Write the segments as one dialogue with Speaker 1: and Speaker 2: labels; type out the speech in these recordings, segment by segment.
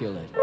Speaker 1: immaculate.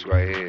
Speaker 2: This right here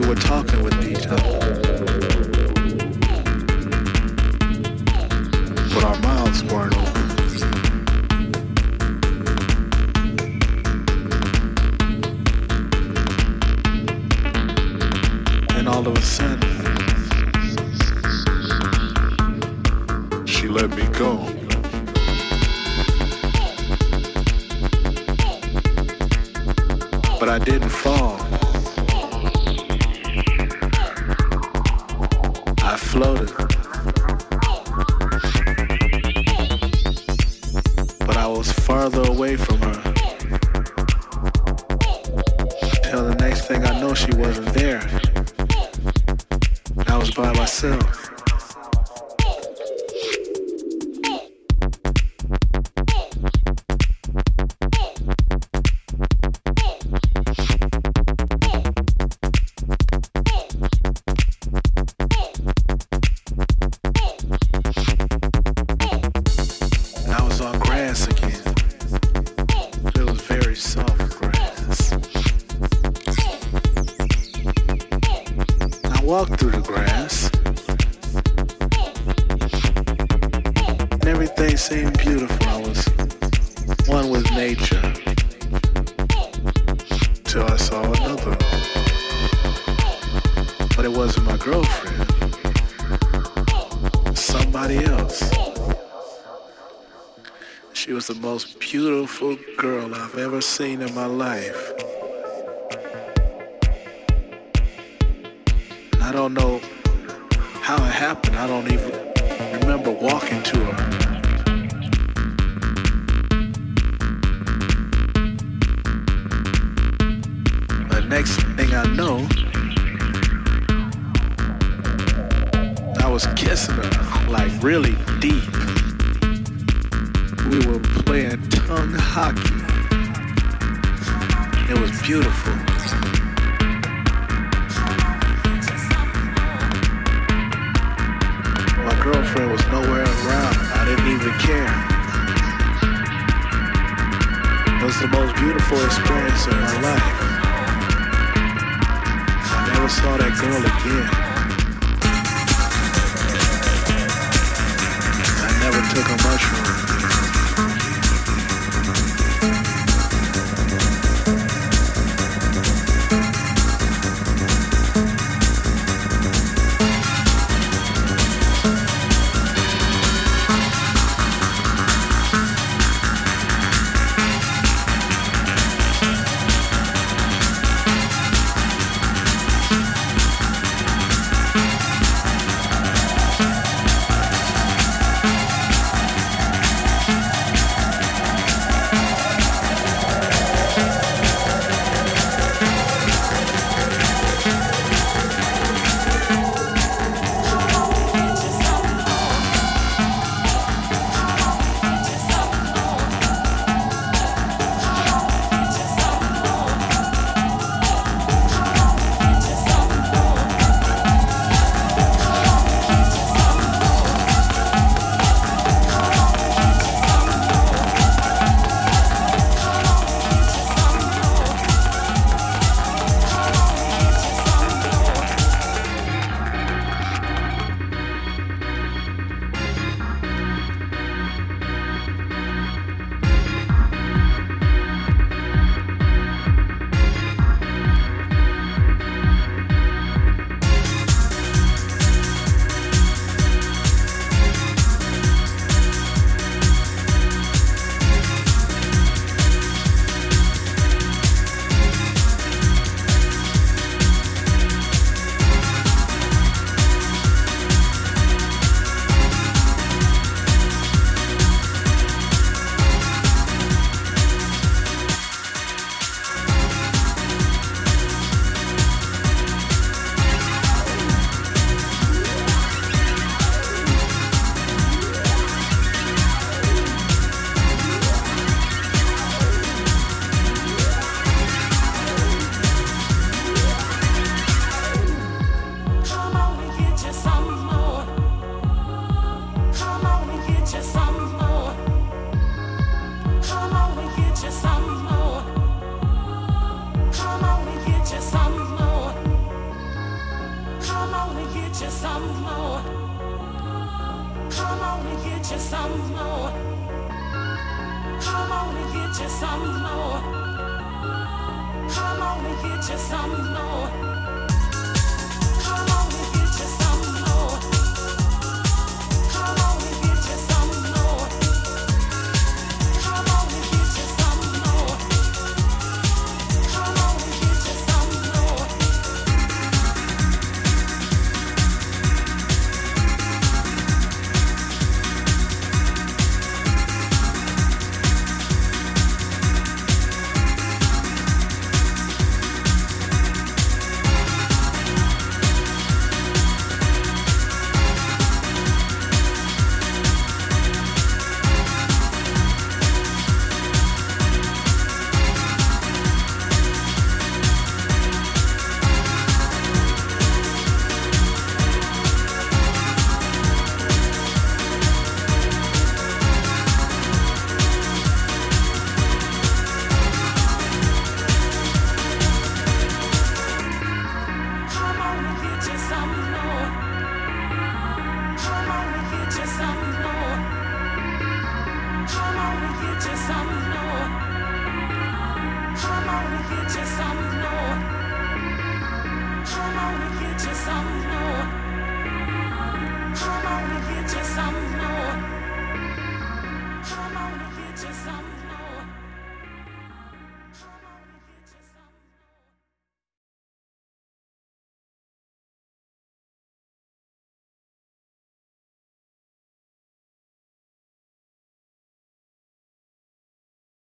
Speaker 2: we were
Speaker 3: talking with Peter. Seen in my life. I don't know how it happened. I don't even remember walking to her.